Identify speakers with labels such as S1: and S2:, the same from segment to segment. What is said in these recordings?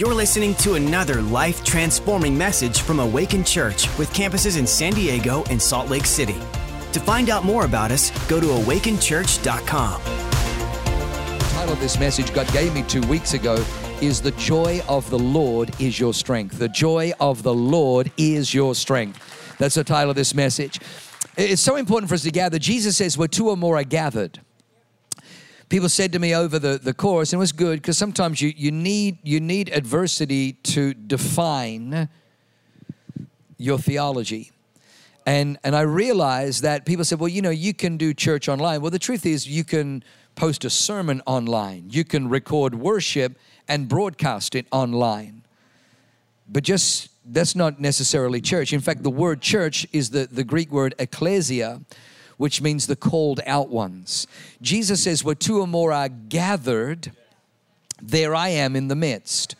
S1: You're listening to another life transforming message from Awaken Church with campuses in San Diego and Salt Lake City. To find out more about us, go to awakenchurch.com.
S2: The title of this message God gave me two weeks ago is The Joy of the Lord is Your Strength. The joy of the Lord is your strength. That's the title of this message. It's so important for us to gather. Jesus says, Where two or more are gathered. People said to me over the, the course, and it was good because sometimes you, you, need, you need adversity to define your theology. And, and I realized that people said, well, you know, you can do church online. Well, the truth is, you can post a sermon online, you can record worship and broadcast it online. But just that's not necessarily church. In fact, the word church is the, the Greek word ecclesia, which means the called out ones. Jesus says, Where two or more are gathered, there I am in the midst.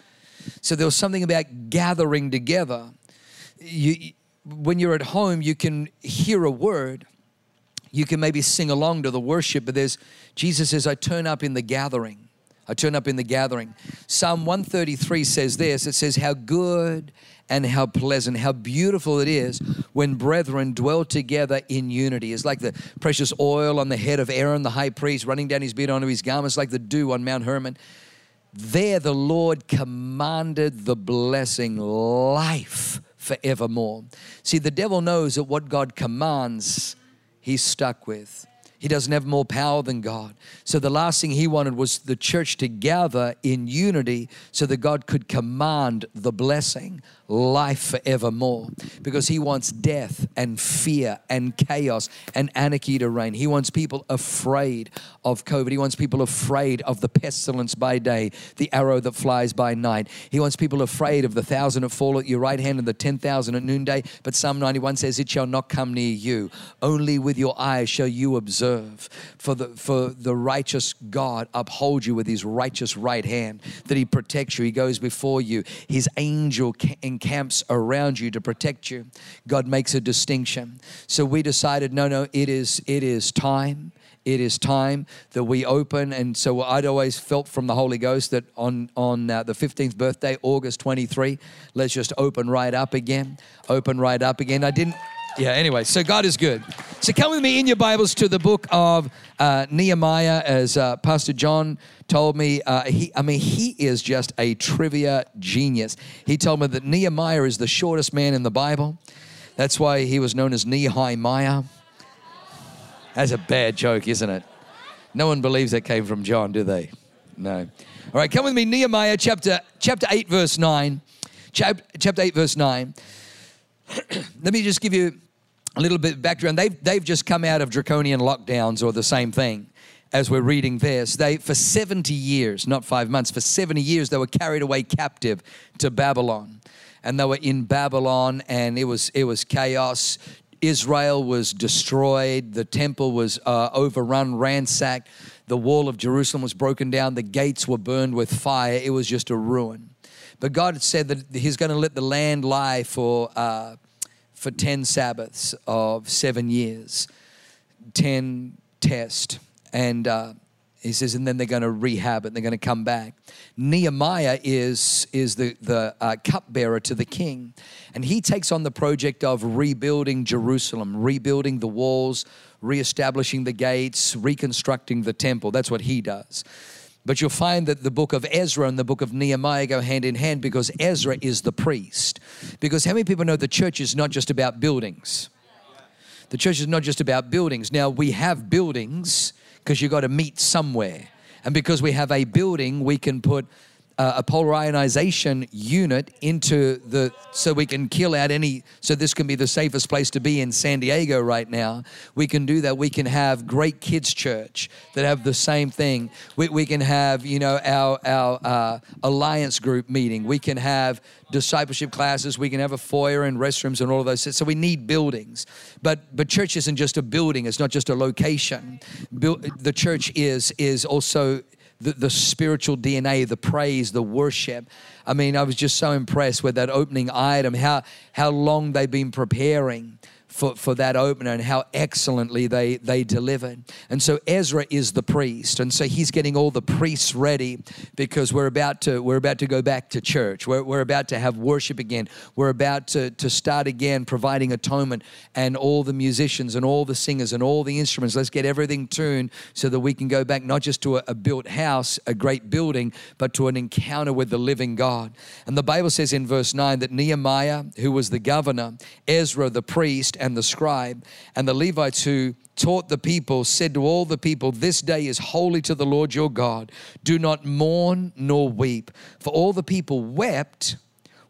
S2: So there was something about gathering together. You, when you're at home, you can hear a word. You can maybe sing along to the worship, but there's Jesus says, I turn up in the gathering. I turn up in the gathering. Psalm 133 says this it says, How good and how pleasant, how beautiful it is when brethren dwell together in unity. It's like the precious oil on the head of Aaron, the high priest, running down his beard onto his garments, like the dew on Mount Hermon. There the Lord commanded the blessing, life forevermore. See, the devil knows that what God commands, he's stuck with. He doesn't have more power than God. So the last thing he wanted was the church to gather in unity so that God could command the blessing, life forevermore. Because he wants death and fear and chaos and anarchy to reign. He wants people afraid of COVID. He wants people afraid of the pestilence by day, the arrow that flies by night. He wants people afraid of the thousand that fall at your right hand and the 10,000 at noonday. But Psalm 91 says, It shall not come near you. Only with your eyes shall you observe for the, for the righteous God uphold you with his righteous right hand, that he protects you. He goes before you. His angel encamps around you to protect you. God makes a distinction. So we decided, no, no, it is, it is time it is time that we open. And so I'd always felt from the Holy Ghost that on, on uh, the 15th birthday, August 23, let's just open right up again. Open right up again. I didn't, yeah, anyway, so God is good. So come with me in your Bibles to the book of uh, Nehemiah, as uh, Pastor John told me. Uh, he, I mean, he is just a trivia genius. He told me that Nehemiah is the shortest man in the Bible. That's why he was known as Nehemiah. That's a bad joke, isn't it? No one believes that came from John, do they? No. All right, come with me, Nehemiah chapter, chapter 8, verse 9. Chap, chapter 8, verse 9. Let me just give you a little bit of background. They've, they've just come out of draconian lockdowns or the same thing as we're reading this. They, for 70 years, not five months, for 70 years, they were carried away captive to Babylon. And they were in Babylon and it was, it was chaos. Israel was destroyed. The temple was uh, overrun, ransacked. The wall of Jerusalem was broken down. The gates were burned with fire. It was just a ruin. But God said that He's going to let the land lie for uh, for 10 Sabbaths of seven years, 10 test. And uh, he says, and then they're going to rehab it, they're going to come back. Nehemiah is, is the, the uh, cupbearer to the king, and he takes on the project of rebuilding Jerusalem, rebuilding the walls, reestablishing the gates, reconstructing the temple. That's what he does. But you'll find that the book of Ezra and the book of Nehemiah go hand in hand because Ezra is the priest. Because how many people know the church is not just about buildings? The church is not just about buildings. Now, we have buildings because you've got to meet somewhere. And because we have a building, we can put uh, a polar ionization unit into the so we can kill out any so this can be the safest place to be in San Diego right now. We can do that. We can have great kids church that have the same thing. We, we can have you know our our uh, alliance group meeting. We can have discipleship classes. We can have a foyer and restrooms and all of those so we need buildings. But but church isn't just a building. It's not just a location. The church is is also the, the spiritual DNA, the praise, the worship. I mean, I was just so impressed with that opening item, how, how long they've been preparing for, for that opener and how excellently they, they delivered. And so Ezra is the priest. And so he's getting all the priests ready because we're about to, we're about to go back to church. We're, we're about to have worship again. We're about to, to start again providing atonement and all the musicians and all the singers and all the instruments. Let's get everything tuned so that we can go back not just to a, a built house, a great building, but to an encounter with the living God. And the Bible says in verse 9 that Nehemiah, who was the governor, Ezra the priest, and the scribe, and the Levites who taught the people, said to all the people, This day is holy to the Lord your God. Do not mourn nor weep. For all the people wept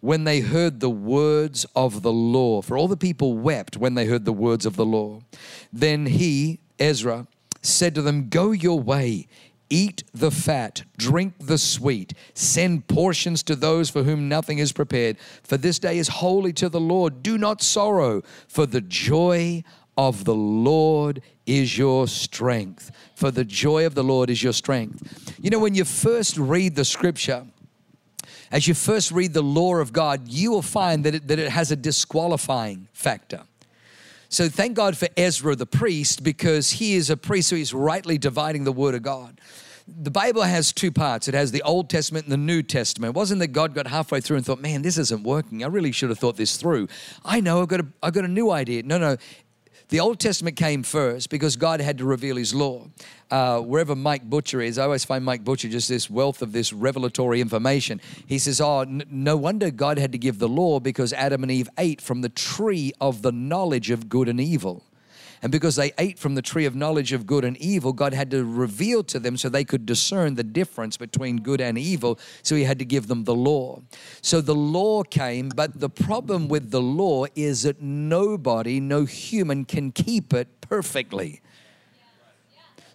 S2: when they heard the words of the law. For all the people wept when they heard the words of the law. Then he, Ezra, said to them, Go your way. Eat the fat, drink the sweet, send portions to those for whom nothing is prepared. For this day is holy to the Lord. Do not sorrow, for the joy of the Lord is your strength. For the joy of the Lord is your strength. You know, when you first read the scripture, as you first read the law of God, you will find that it, that it has a disqualifying factor. So thank God for Ezra the priest because he is a priest, so he's rightly dividing the word of God. The Bible has two parts. It has the Old Testament and the New Testament. It wasn't that God got halfway through and thought, man, this isn't working. I really should have thought this through. I know, I've got a, I've got a new idea. No, no. The Old Testament came first because God had to reveal His law. Uh, wherever Mike Butcher is, I always find Mike Butcher just this wealth of this revelatory information. He says, Oh, n- no wonder God had to give the law because Adam and Eve ate from the tree of the knowledge of good and evil. And because they ate from the tree of knowledge of good and evil, God had to reveal to them so they could discern the difference between good and evil. So He had to give them the law. So the law came, but the problem with the law is that nobody, no human, can keep it perfectly.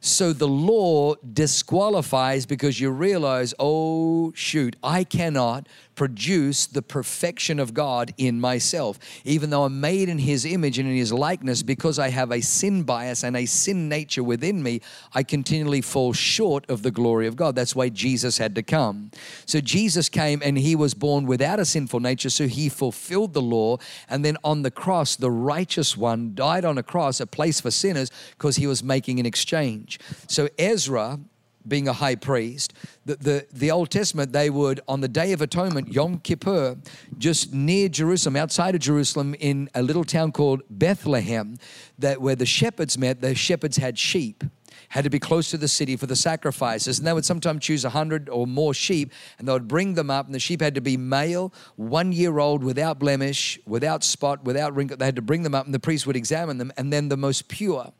S2: So the law disqualifies because you realize, oh, shoot, I cannot produce the perfection of God in myself. Even though I'm made in His image and in His likeness, because I have a sin bias and a sin nature within me, I continually fall short of the glory of God. That's why Jesus had to come. So Jesus came and He was born without a sinful nature, so He fulfilled the law. And then on the cross, the righteous one died on a cross, a place for sinners, because He was making an exchange. So Ezra, being a high priest, the, the, the Old Testament, they would, on the Day of Atonement, Yom Kippur, just near Jerusalem, outside of Jerusalem, in a little town called Bethlehem, that where the shepherds met, the shepherds had sheep had to be close to the city for the sacrifices. And they would sometimes choose a hundred or more sheep, and they would bring them up. And the sheep had to be male, one year old, without blemish, without spot, without wrinkle. They had to bring them up, and the priest would examine them. And then the most pure,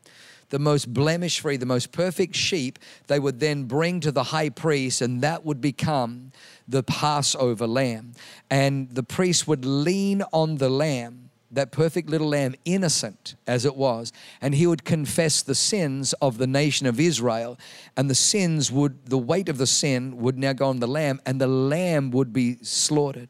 S2: the most blemish free, the most perfect sheep, they would then bring to the high priest, and that would become the Passover lamb. And the priest would lean on the lamb that perfect little lamb, innocent as it was, and he would confess the sins of the nation of Israel. And the sins would, the weight of the sin would now go on the lamb, and the lamb would be slaughtered.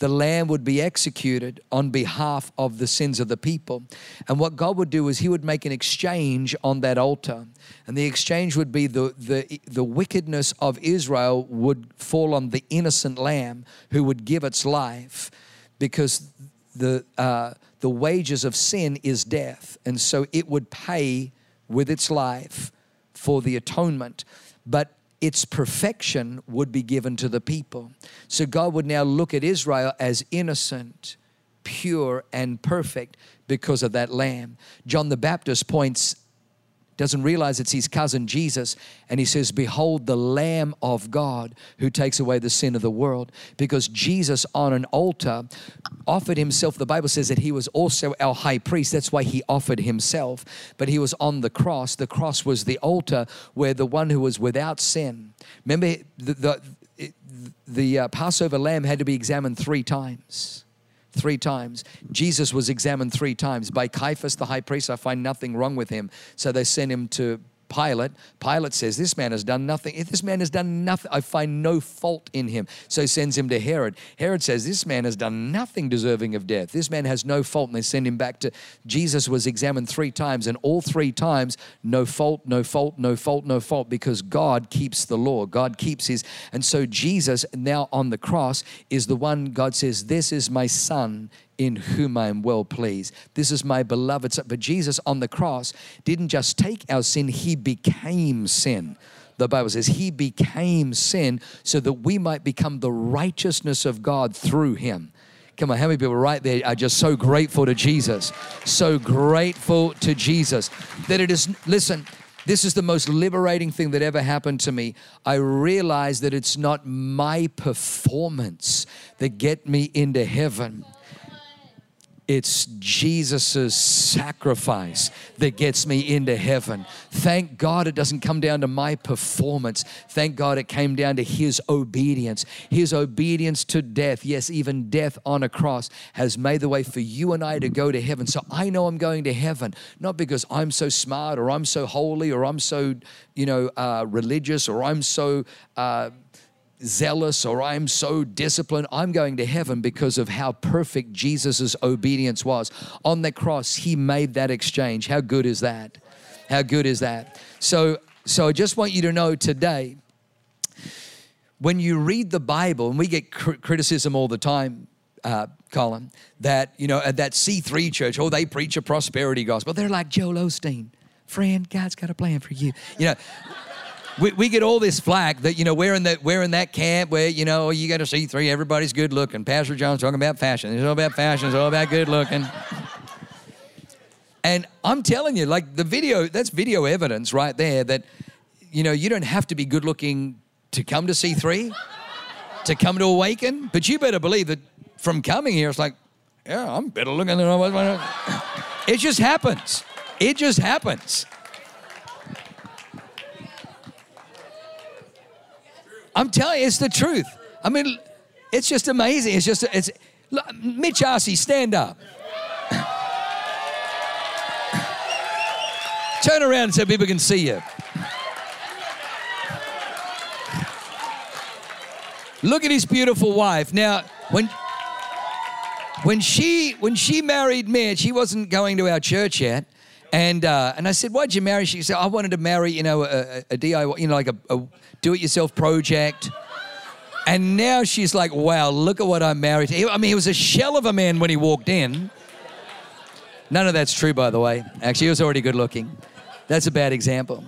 S2: The lamb would be executed on behalf of the sins of the people. And what God would do is He would make an exchange on that altar. And the exchange would be the, the, the wickedness of Israel would fall on the innocent lamb who would give its life because the, uh, the wages of sin is death. And so it would pay with its life for the atonement. But its perfection would be given to the people. So God would now look at Israel as innocent, pure, and perfect because of that lamb. John the Baptist points doesn't realize it's his cousin Jesus. And he says, Behold, the Lamb of God who takes away the sin of the world. Because Jesus on an altar offered himself. The Bible says that he was also our high priest. That's why he offered himself. But he was on the cross. The cross was the altar where the one who was without sin. Remember, the, the, the uh, Passover lamb had to be examined three times three times. Jesus was examined three times. By Caiaphas, the high priest, I find nothing wrong with him. So they sent him to Pilate. Pilate says, This man has done nothing. If this man has done nothing, I find no fault in him. So sends him to Herod. Herod says, This man has done nothing deserving of death. This man has no fault. And they send him back to Jesus was examined three times, and all three times, no fault, no fault, no fault, no fault, because God keeps the law. God keeps his. And so Jesus, now on the cross, is the one God says, This is my son in whom I am well pleased. This is my beloved son. But Jesus on the cross didn't just take our sin, he became sin. The Bible says he became sin so that we might become the righteousness of God through him. Come on, how many people right there are just so grateful to Jesus? So grateful to Jesus that it is, listen, this is the most liberating thing that ever happened to me. I realize that it's not my performance that get me into heaven. It's Jesus' sacrifice that gets me into heaven. Thank God it doesn't come down to my performance. Thank God it came down to His obedience. His obedience to death, yes, even death on a cross, has made the way for you and I to go to heaven. So I know I'm going to heaven, not because I'm so smart or I'm so holy or I'm so, you know, uh, religious or I'm so. Uh, zealous or I'm so disciplined. I'm going to heaven because of how perfect Jesus' obedience was. On the cross, he made that exchange. How good is that? How good is that? So, so I just want you to know today, when you read the Bible, and we get cr- criticism all the time, uh, Colin, that, you know, at that C3 church, oh, they preach a prosperity gospel. They're like Joel Osteen. Friend, God's got a plan for you. You know, we, we get all this flack that you know we're in that we're in that camp where you know you got to C3 everybody's good looking. Pastor John's talking about fashion. It's all about fashion. It's all about good looking. And I'm telling you, like the video, that's video evidence right there that you know you don't have to be good looking to come to C3, to come to Awaken, but you better believe that from coming here, it's like, yeah, I'm better looking than I was. It just happens. It just happens. I'm telling you, it's the truth. I mean, it's just amazing. It's just, it's, Mitch Arcee, stand up. Turn around so people can see you. Look at his beautiful wife. Now, when when she when she married Mitch, he wasn't going to our church yet. And uh, and I said, "Why'd you marry?" She said, "I wanted to marry, you know, a, a DIY, you know, like a, a do-it-yourself project." And now she's like, "Wow, look at what I'm married to." I mean, he was a shell of a man when he walked in. None of that's true, by the way. Actually, he was already good looking. That's a bad example.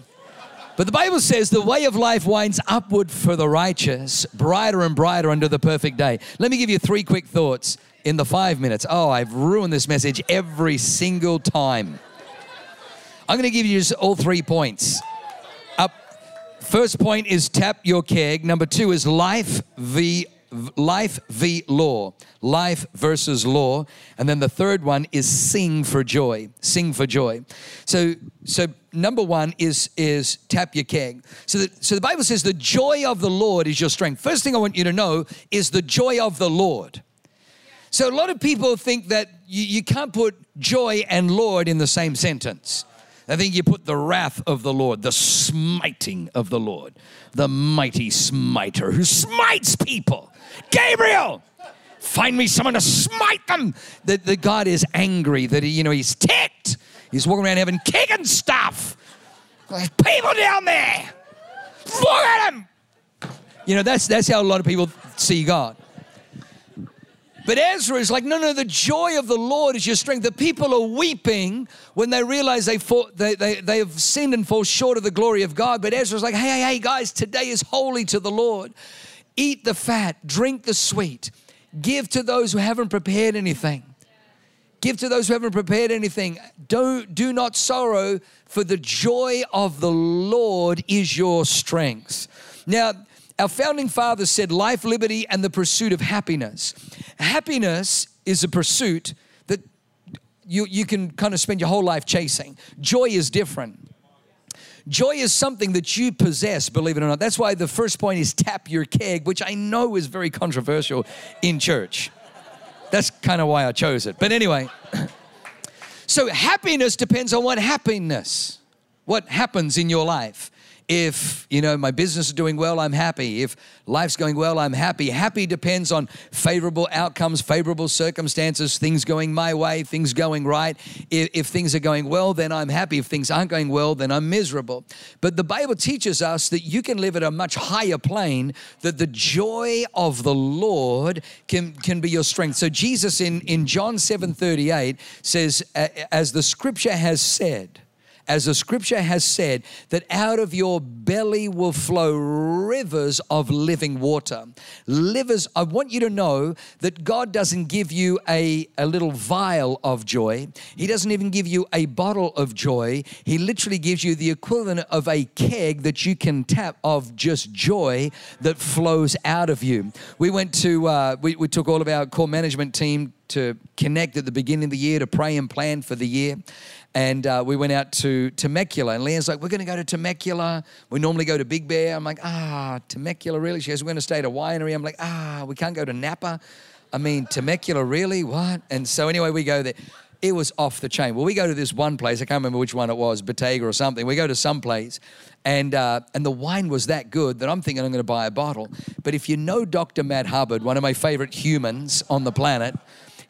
S2: But the Bible says the way of life winds upward for the righteous, brighter and brighter under the perfect day. Let me give you three quick thoughts in the five minutes. Oh, I've ruined this message every single time. I'm going to give you just all three points. Up, first point is tap your keg. Number two is life v life v law. Life versus law. And then the third one is sing for joy. Sing for joy. So so number one is is tap your keg. So the, so the bible says the joy of the lord is your strength. First thing i want you to know is the joy of the lord. So a lot of people think that you, you can't put joy and lord in the same sentence I think you put the wrath of the Lord, the smiting of the Lord, the mighty smiter who smites people. Gabriel, find me someone to smite them. That the God is angry, that he, you know, he's ticked. He's walking around heaven kicking stuff. There's people down there. Look at him. You know, that's that's how a lot of people see God. But Ezra is like, no, no, the joy of the Lord is your strength. The people are weeping when they realize they, fought, they, they, they have sinned and fall short of the glory of God. But Ezra's like, hey, hey, hey, guys, today is holy to the Lord. Eat the fat, drink the sweet, give to those who haven't prepared anything. Give to those who haven't prepared anything. Don't, do not sorrow, for the joy of the Lord is your strength. Now, our founding fathers said life, liberty, and the pursuit of happiness. Happiness is a pursuit that you, you can kind of spend your whole life chasing. Joy is different. Joy is something that you possess, believe it or not. That's why the first point is tap your keg, which I know is very controversial in church. That's kind of why I chose it. But anyway, so happiness depends on what happiness, what happens in your life If, you know, my business is doing well, I'm happy. If life's going well, I'm happy. Happy depends on favorable outcomes, favorable circumstances, things going my way, things going right. If, if things are going well, then I'm happy. If things aren't going well, then I'm miserable. But the Bible teaches us that you can live at a much higher plane, that the joy of the Lord can, can be your strength. So Jesus in, in John 7 38 says, as the scripture has said, as the scripture has said, that out of your belly will flow rivers of living water. Livers, I want you to know that God doesn't give you a, a little vial of joy. He doesn't even give you a bottle of joy. He literally gives you the equivalent of a keg that you can tap of just joy that flows out of you. We went to, uh, we, we took all of our core management team to connect at the beginning of the year to pray and plan for the year. And uh, we went out to Temecula, and Leanne's like, We're going to go to Temecula. We normally go to Big Bear. I'm like, Ah, Temecula, really? She goes, We're going to stay at a winery. I'm like, Ah, we can't go to Napa. I mean, Temecula, really? What? And so, anyway, we go there. It was off the chain. Well, we go to this one place. I can't remember which one it was, Bottega or something. We go to some place, and uh, and the wine was that good that I'm thinking I'm going to buy a bottle. But if you know Dr. Matt Hubbard, one of my favorite humans on the planet,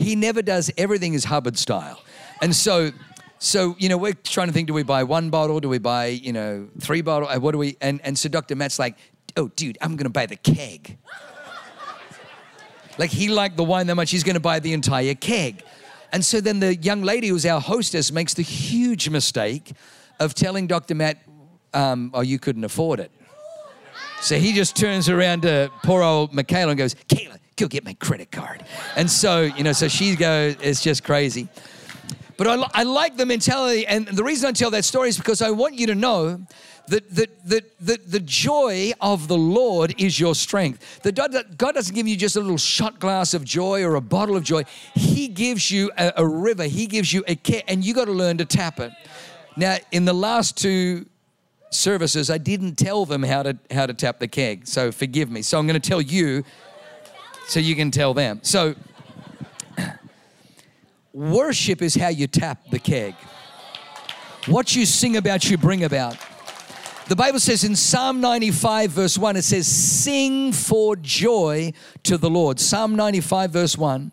S2: he never does everything is Hubbard style. And so so, you know, we're trying to think do we buy one bottle? Do we buy, you know, three bottles? Uh, what do we? And, and so Dr. Matt's like, oh, dude, I'm to buy the keg. like, he liked the wine that much, he's to buy the entire keg. And so then the young lady who's our hostess makes the huge mistake of telling Dr. Matt, um, oh, you couldn't afford it. So he just turns around to poor old Michaela and goes, Kayla, go get my credit card. And so, you know, so she goes, it's just crazy. But I, I like the mentality, and the reason I tell that story is because I want you to know that, that, that, that the joy of the Lord is your strength. That God doesn't give you just a little shot glass of joy or a bottle of joy. He gives you a, a river, He gives you a care, and you got to learn to tap it. Now, in the last two services, I didn't tell them how to how to tap the keg, so forgive me. So I'm going to tell you, so you can tell them. So Worship is how you tap the keg. What you sing about, you bring about. The Bible says in Psalm 95, verse 1, it says, Sing for joy to the Lord. Psalm 95, verse 1,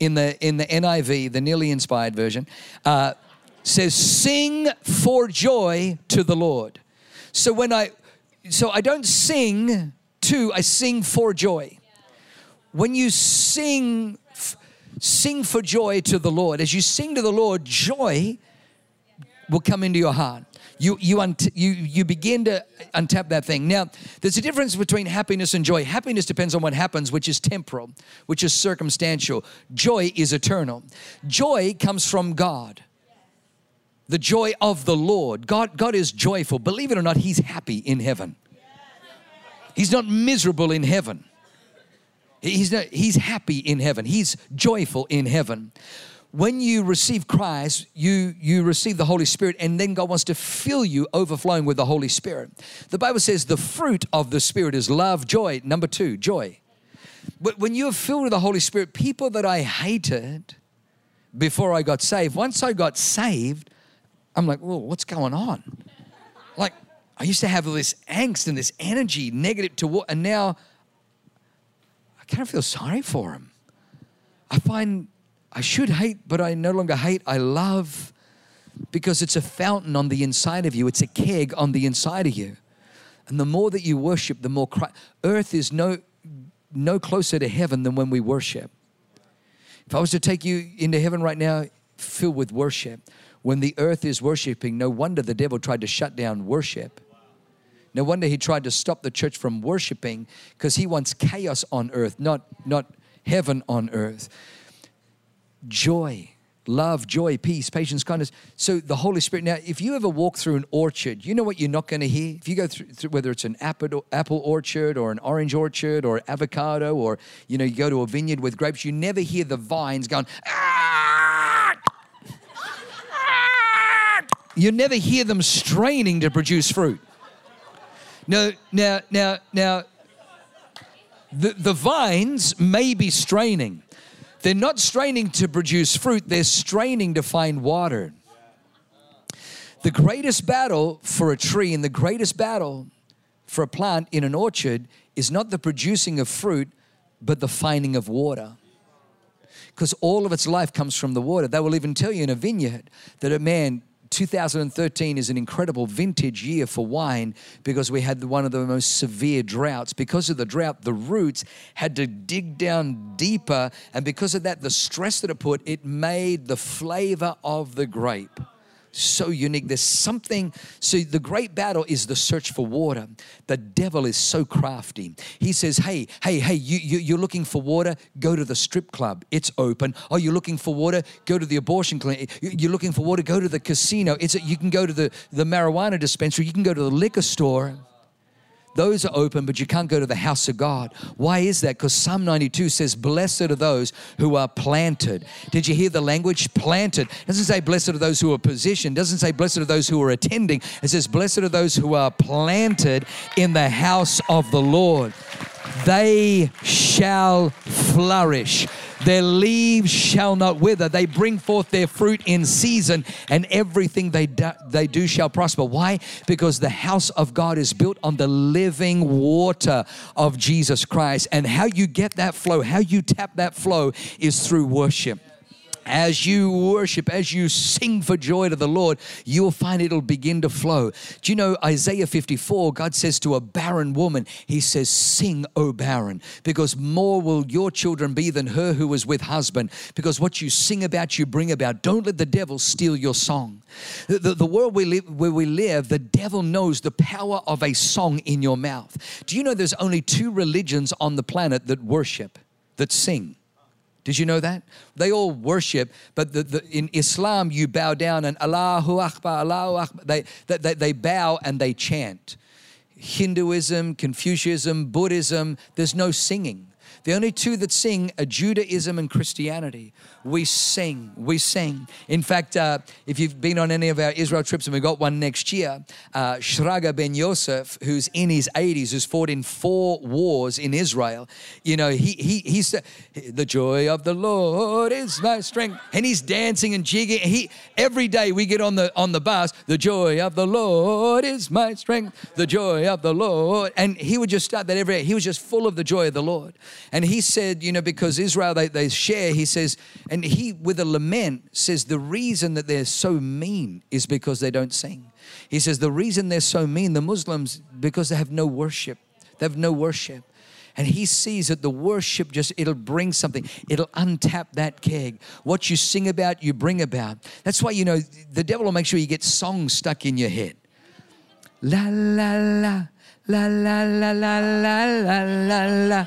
S2: in the, in the NIV, the nearly inspired version, uh, says, Sing for joy to the Lord. So when I, so I don't sing to, I sing for joy. When you sing Sing for joy to the Lord. As you sing to the Lord, joy will come into your heart. You, you, you, you begin to untap that thing. Now, there's a difference between happiness and joy. Happiness depends on what happens, which is temporal, which is circumstantial. Joy is eternal. Joy comes from God. The joy of the Lord. God, God is joyful. Believe it or not, He's happy in heaven. He's not miserable in heaven. He's, not, he's happy in heaven. He's joyful in heaven. When you receive Christ, you, you receive the Holy Spirit, and then God wants to fill you overflowing with the Holy Spirit. The Bible says the fruit of the Spirit is love, joy. Number two, joy. But when you're filled with the Holy Spirit, people that I hated before I got saved, once I got saved, I'm like, well, what's going on? Like, I used to have all this angst and this energy negative to what, and now kind of feel sorry for him. I find I should hate, but I no longer hate. I love because it's a fountain on the inside of you, it's a keg on the inside of you. And the more that you worship, the more Christ, earth is no, no closer to heaven than when we worship. If I was to take you into heaven right now, filled with worship, when the earth is worshiping, no wonder the devil tried to shut down worship no wonder he tried to stop the church from worshiping because he wants chaos on earth, not, not heaven on earth. Joy, love, joy, peace, patience, kindness. So the Holy Spirit. Now, if you ever walk through an orchard, you know what you're not going to hear? If you go through, through, whether it's an apple, apple orchard or an orange orchard or avocado or, you know, you go to a vineyard with grapes, you never hear the vines going, ah! you never hear them straining to produce fruit. Now, now, now, now, the, the vines may be straining. They're not straining to produce fruit, they're straining to find water. The greatest battle for a tree and the greatest battle for a plant in an orchard is not the producing of fruit, but the finding of water. Because all of its life comes from the water. They will even tell you in a vineyard that a man 2013 is an incredible vintage year for wine because we had one of the most severe droughts. Because of the drought, the roots had to dig down deeper, and because of that, the stress that it put, it made the flavor of the grape so unique. There's something. So, the great battle is the search for water. The devil is so crafty. He says, Hey, hey, hey, you, you, you're looking for water? Go to the strip club. It's open. Oh, you're looking for water? Go to the abortion clinic. You're looking for water? Go to the casino. It's you can go to the, the marijuana dispensary. You can go to the liquor store. Those are open, but you can't go to the house of God. Why is that? Because Psalm 92 says, Blessed are those who are planted. Did you hear the language? Planted. It doesn't say blessed are those who are positioned, it doesn't say blessed are those who are attending. It says, Blessed are those who are planted in the house of the Lord. They shall flourish. Their leaves shall not wither. They bring forth their fruit in season, and everything they do, they do shall prosper. Why? Because the house of God is built on the living water of Jesus Christ. And how you get that flow, how you tap that flow is through worship as you worship, as you sing for joy to the Lord, you'll find it'll begin to flow. Do you know Isaiah 54? God says to a barren woman, He says, Sing, O barren, because more will your children be than her who was with husband. Because what you sing about, you bring about. Don't let the devil steal your song. The, the, the world we live, where we live, the devil knows the power of a song in your mouth. Do you know there's only two religions on the planet that worship, that sing? Did you know that? They all worship, but the, the, in Islam, you bow down and Allahu Akbar, Allahu Akbar. They, they, they bow and they chant. Hinduism, Confucianism, Buddhism, there's no singing. The only two that sing are Judaism and Christianity. We sing, we sing. In fact, uh, if you've been on any of our Israel trips, and we've got one next year, uh, Shraga ben Yosef, who's in his 80s, who's fought in four wars in Israel, you know, he, he, he's the joy of the Lord is my strength. And he's dancing and jigging. He, every day we get on the, on the bus, the joy of the Lord is my strength, the joy of the Lord. And he would just start that every day. He was just full of the joy of the Lord. And he said, you know, because Israel, they, they share, he says, and he, with a lament, says the reason that they're so mean is because they don't sing. He says the reason they're so mean, the Muslims, because they have no worship. They have no worship. And he sees that the worship just, it'll bring something. It'll untap that keg. What you sing about, you bring about. That's why, you know, the devil will make sure you get songs stuck in your head. La, la, la, la, la, la, la, la, la, la,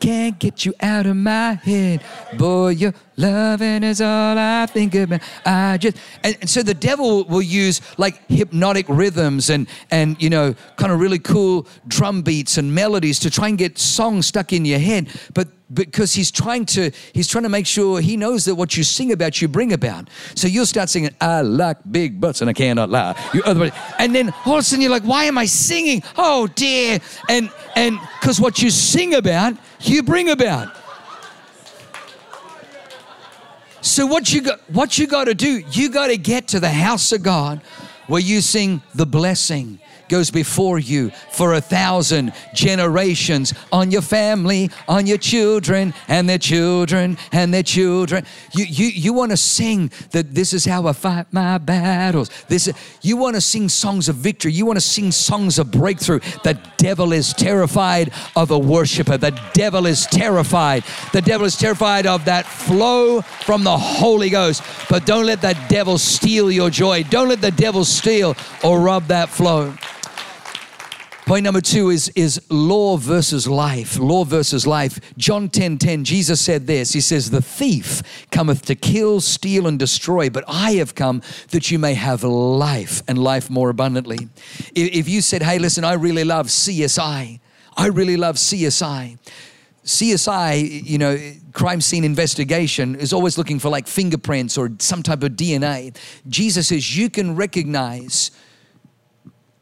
S2: can't get you out of my head. Boy, your loving is all I think about. I just and, and, so the devil will use like hypnotic rhythms and and you know kind of really cool drum beats and melodies to try and get songs stuck in your head. But because he's trying to he's trying to make sure he knows that what you sing about you bring about so you'll start singing i like big butts and i cannot lie you and then all of a sudden you're like why am i singing oh dear and and because what you sing about you bring about. So what you got what you got to do, you got to get to the house of God where you sing the blessing goes before you for a thousand generations on your family, on your children and their children and their children. You, you, you want to sing that this is how I fight my battles. This, you want to sing songs of victory. You want to sing songs of breakthrough. The devil is terrified of a worshiper. The devil is terrified. The devil is terrified of that flow from the Holy Ghost. But don't let that devil steal your joy. Don't let the devil steal or rob that flow. Point number two is, is law versus life. Law versus life. John 10 10, Jesus said this He says, The thief cometh to kill, steal, and destroy, but I have come that you may have life and life more abundantly. If you said, Hey, listen, I really love CSI, I really love CSI. CSI, you know, crime scene investigation is always looking for like fingerprints or some type of DNA. Jesus says you can recognize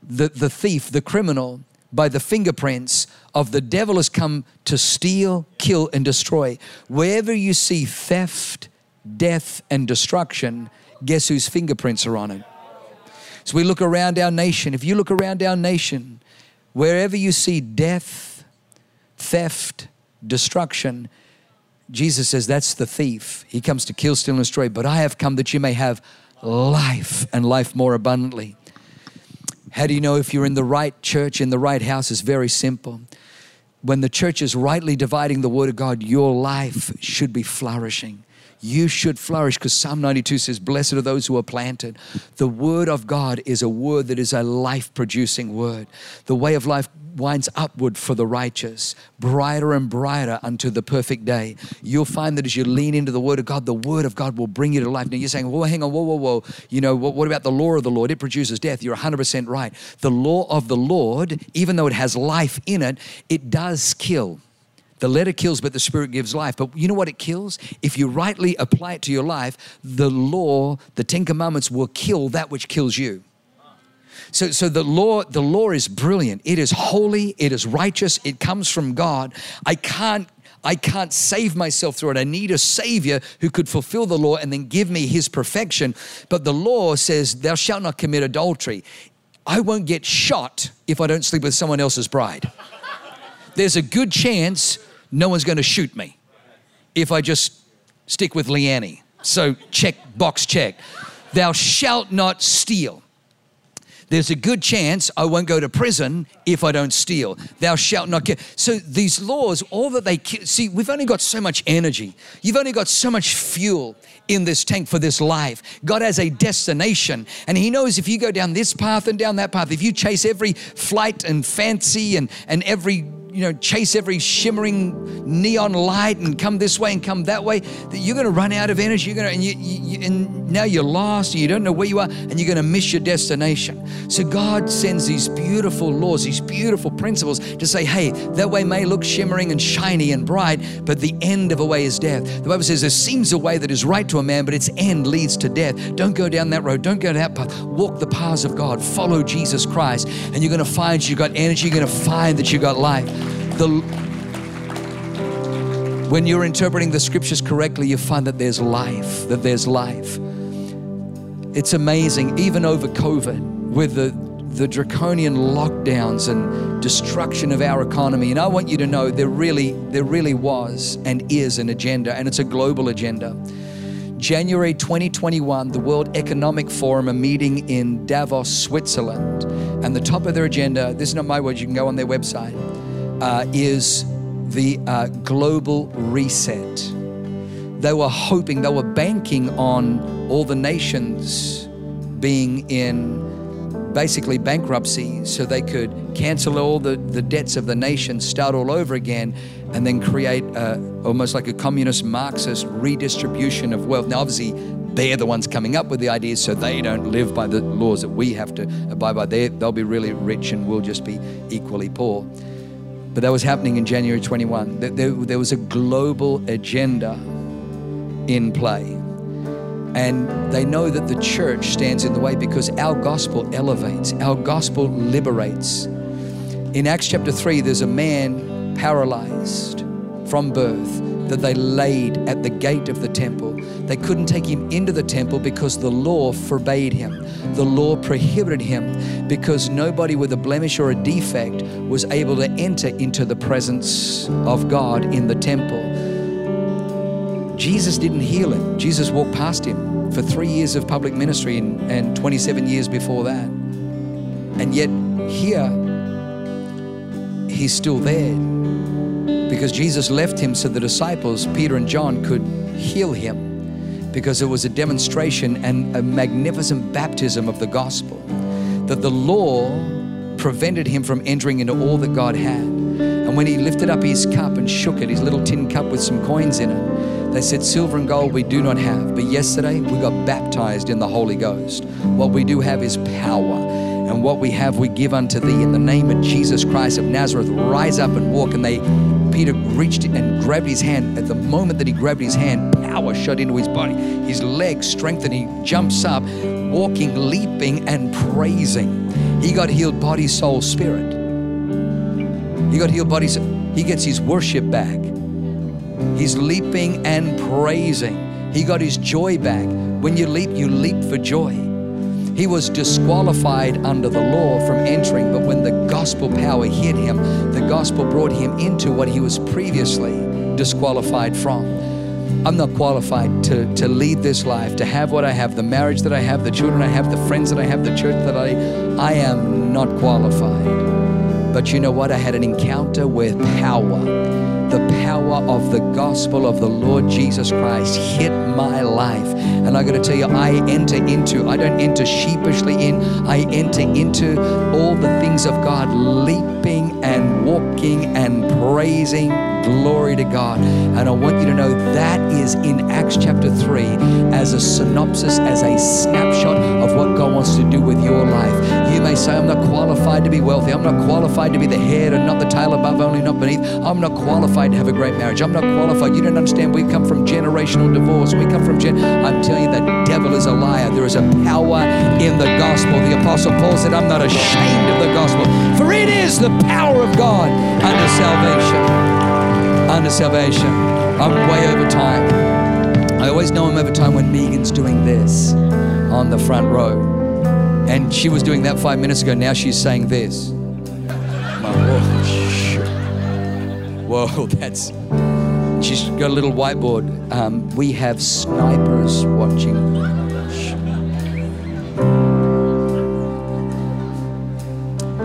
S2: the, the thief, the criminal, by the fingerprints of the devil has come to steal, kill, and destroy. Wherever you see theft, death, and destruction, guess whose fingerprints are on it? So we look around our nation. If you look around our nation, wherever you see death, theft, destruction, Jesus says that's the thief. He comes to kill, steal, and destroy. But I have come that you may have life and life more abundantly. How do you know if you're in the right church, in the right house? It's very simple. When the church is rightly dividing the word of God, your life should be flourishing you should flourish because Psalm 92 says, Blessed are those who are planted. The word of God is a word that is a life producing word. The way of life winds upward for the righteous, brighter and brighter unto the perfect day. You'll find that as you lean into the Word of God, the Word of God will bring you to life. Now you're saying, well, hang on, whoa, whoa, whoa. You know, what, what about the law of the Lord? It produces death. You're 100% right. The law of the Lord, even though it has life in it, it does kill. The letter kills, but the spirit gives life. But you know what it kills? If you rightly apply it to your life, the law, the Ten Commandments will kill that which kills you. So, so the law, the law is brilliant. It is holy, it is righteous, it comes from God. I can't I can't save myself through it. I need a Savior who could fulfill the law and then give me His perfection. But the law says, Thou shalt not commit adultery. I won't get shot if I don't sleep with someone else's bride. There's a good chance no one's going to shoot me if I just stick with Leanne. So check, box check. Thou shalt not steal. There's a good chance I won't go to prison if I don't steal. Thou shalt not kill. So these laws, all that they see, we've only got so much energy. You've only got so much fuel in this tank for this life. God has a destination, and He knows if you go down this path and down that path, if you chase every flight and fancy and, and every you know, chase every shimmering neon light and come this way and come that way, that you're going to run out of energy. You're going to, and, you, you, and now you're lost. You don't know where you are, and you're going to miss your destination. So God sends these beautiful laws, these beautiful principles to say, hey, that way may look shimmering and shiny and bright, but the end of a way is death. The Bible says there seems a way that is right to a man, but its end leads to death. Don't go down that road. Don't go that path. Walk the paths of God. Follow Jesus Christ, and you're going to find you've got energy. You're going to find that you've got life. The, when you're interpreting the scriptures correctly, you find that there's life, that there's life. It's amazing, even over COVID, with the, the draconian lockdowns and destruction of our economy. And I want you to know there really, there really was and is an agenda, and it's a global agenda. January 2021, the World Economic Forum, a meeting in Davos, Switzerland. And the top of their agenda, this is not my words, you can go on their website uh, is the uh, global reset. They were hoping, they were banking on all the nations being in basically bankruptcy so they could cancel all the, the debts of the nation, start all over again, and then create a, almost like a communist Marxist redistribution of wealth. Now, obviously, they're the ones coming up with the ideas, so they don't live by the laws that we have to abide by. they they'll be really rich and we'll just be equally poor. But that was happening in January 21. There, there was a global agenda in play. And they know that the church stands in the way because our gospel elevates, our gospel liberates. In Acts chapter 3, there's a man paralyzed from birth that they laid at the gate of the temple. They couldn't take him into the temple because the law forbade him. The law prohibited him because nobody with a blemish or a defect was able to enter into the presence of God in the temple. Jesus didn't heal him. Jesus walked past him for three years of public ministry and, and 27 years before that. And yet, here, he's still there because Jesus left him so the disciples, Peter and John, could heal him because it was a demonstration and a magnificent baptism of the gospel. That the law prevented him from entering into all that God had. And when he lifted up his cup and shook it, his little tin cup with some coins in it, they said, Silver and gold we do not have, but yesterday we got baptized in the Holy Ghost. What we do have is power. And what we have we give unto thee in the name of Jesus Christ of Nazareth. Rise up and walk. And they Peter reached and grabbed his hand. At the moment that he grabbed his hand, power shot into his body. His legs strengthened. He jumps up, walking, leaping, and praising. He got healed body, soul, spirit. He got healed body. He gets his worship back. He's leaping and praising. He got his joy back. When you leap, you leap for joy. He was disqualified under the law from entering, but when the gospel power hit him, the gospel brought him into what he was previously disqualified from. I'm not qualified to, to lead this life, to have what I have, the marriage that I have, the children I have, the friends that I have, the church that I I am not qualified. But you know what? I had an encounter with power the power of the gospel of the Lord Jesus Christ hit my life. And I got to tell you, I enter into, I don't enter sheepishly in, I enter into all the things of God, leaping and walking praising Glory to God. And I want you to know that is in Acts chapter 3 as a synopsis, as a snapshot of what God wants to do with your life. You may say, I'm not qualified to be wealthy. I'm not qualified to be the head and not the tail above, only not beneath. I'm not qualified to have a great marriage. I'm not qualified. You don't understand. We come from generational divorce. We come from gen. I'm telling you, the devil is a liar. There is a power in the gospel. The Apostle Paul said, I'm not ashamed of the gospel, for it is the power of God unto salvation under salvation. I'm way over time. I always know I'm over time when Megan's doing this on the front row. And she was doing that five minutes ago. Now she's saying this. Whoa, Whoa that's. She's got a little whiteboard. Um, we have snipers watching.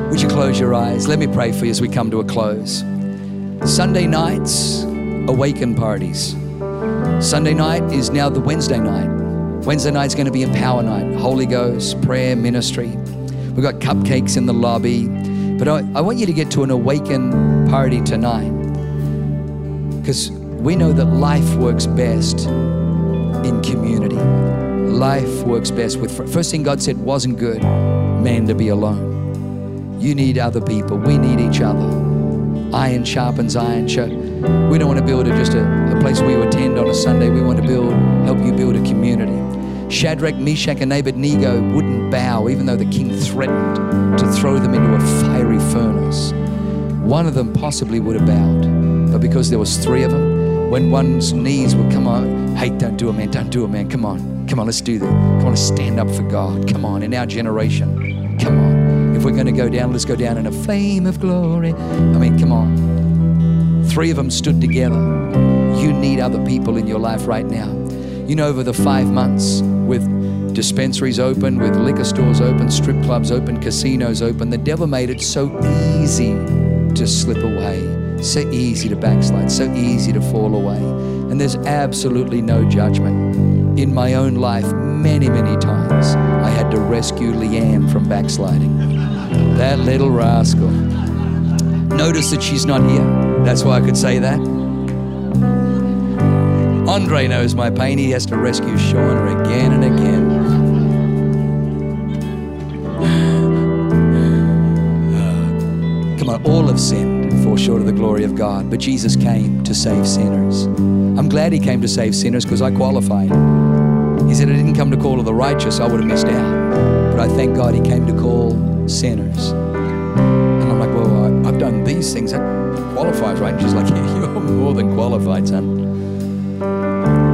S2: Would you close your eyes? Let me pray for you as we come to a close. Sunday nights, awaken parties. Sunday night is now the Wednesday night. Wednesday night is going to be Empower Night, Holy Ghost, prayer, ministry. We've got cupcakes in the lobby. But I, I want you to get to an awaken party tonight because we know that life works best in community. Life works best with. First thing God said wasn't good, man to be alone. You need other people. We need each other iron sharpens iron. We don't want to build a, just a, a place where you attend on a Sunday. We want to build, help you build a community. Shadrach, Meshach, and Abednego wouldn't bow, even though the king threatened to throw them into a fiery furnace. One of them possibly would have bowed, but because there was three of them, when one's knees would come on, hey, don't do it, man, don't do it, man, come on, come on, let's do that. Come on, let's stand up for God. Come on, in our generation, come on. If we're going to go down, let's go down in a flame of glory. I mean, come on. Three of them stood together. You need other people in your life right now. You know, over the five months with dispensaries open, with liquor stores open, strip clubs open, casinos open, the devil made it so easy to slip away, so easy to backslide, so easy to fall away. And there's absolutely no judgment. In my own life, many, many times, I had to rescue Leanne from backsliding. That little rascal. Notice that she's not here. That's why I could say that. Andre knows my pain. He has to rescue Shauna again and again. come on, all have sinned, and fall short of the glory of God. But Jesus came to save sinners. I'm glad He came to save sinners because I qualified. He said, I didn't come to call the righteous, I would have missed out. But I thank God He came to call sinners. And I'm like, well, I, have done these things. That qualifies, right? And she's like, yeah, you're more than qualified, son.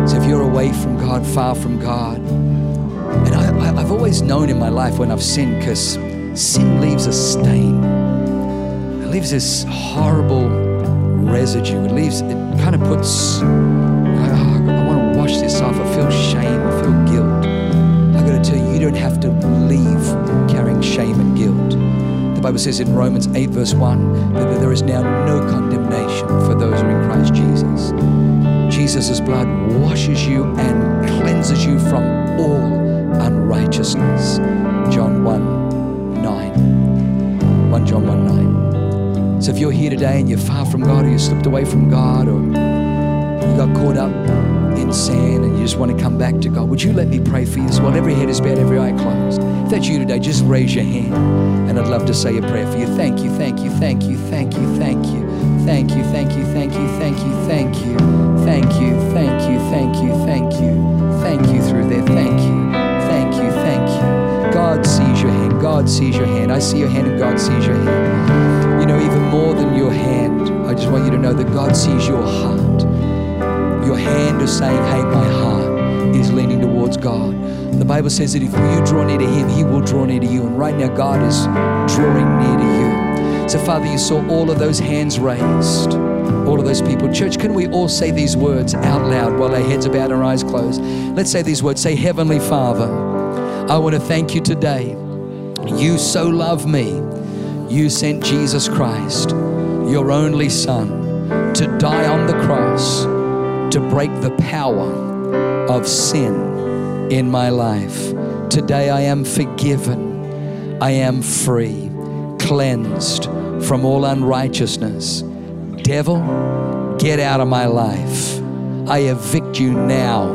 S2: So if you're away from God, far from God, and I, I, I've always known in my life when I've sinned, because sin leaves a stain. It leaves this horrible residue. It leaves, it kind of puts, Bible says in Romans 8, verse 1, that there is now no condemnation for those who are in Christ Jesus. Jesus' blood washes you and cleanses you from all unrighteousness. John 1 9. 1 John 1 9. So if you're here today and you're far from God, or you slipped away from God, or you got caught up in sin and you just want to come back to God, would you let me pray for you well? Every head is bowed, every eye closed. If that's you today, just raise your hand and I'd love to say a prayer for you. Thank you, thank you, thank you, thank you, thank you, thank you, thank you, thank you, thank you, thank you, thank you, thank you, thank you, thank you, thank you through there. Thank you, thank you, thank you. God sees your hand. God sees your hand. I see your hand and God sees your hand. You know, even more than your hand, I just want you to know that God sees your heart. Your hand is saying, hey, my heart is leaning towards God. The Bible says that if you draw near to Him, He will draw near to you. And right now, God is drawing near to you. So, Father, you saw all of those hands raised, all of those people. Church, can we all say these words out loud while our heads are bowed and our eyes closed? Let's say these words. Say, Heavenly Father, I want to thank you today. You so love me. You sent Jesus Christ, your only Son, to die on the cross to break the power of sin in my life. Today I am forgiven. I am free, cleansed from all unrighteousness. Devil, get out of my life. I evict you now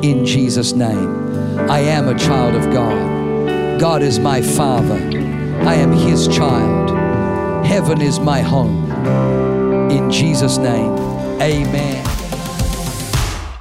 S2: in Jesus' name. I am a child of God. God is my Father. I am His child. Heaven is my home. In Jesus' name, amen.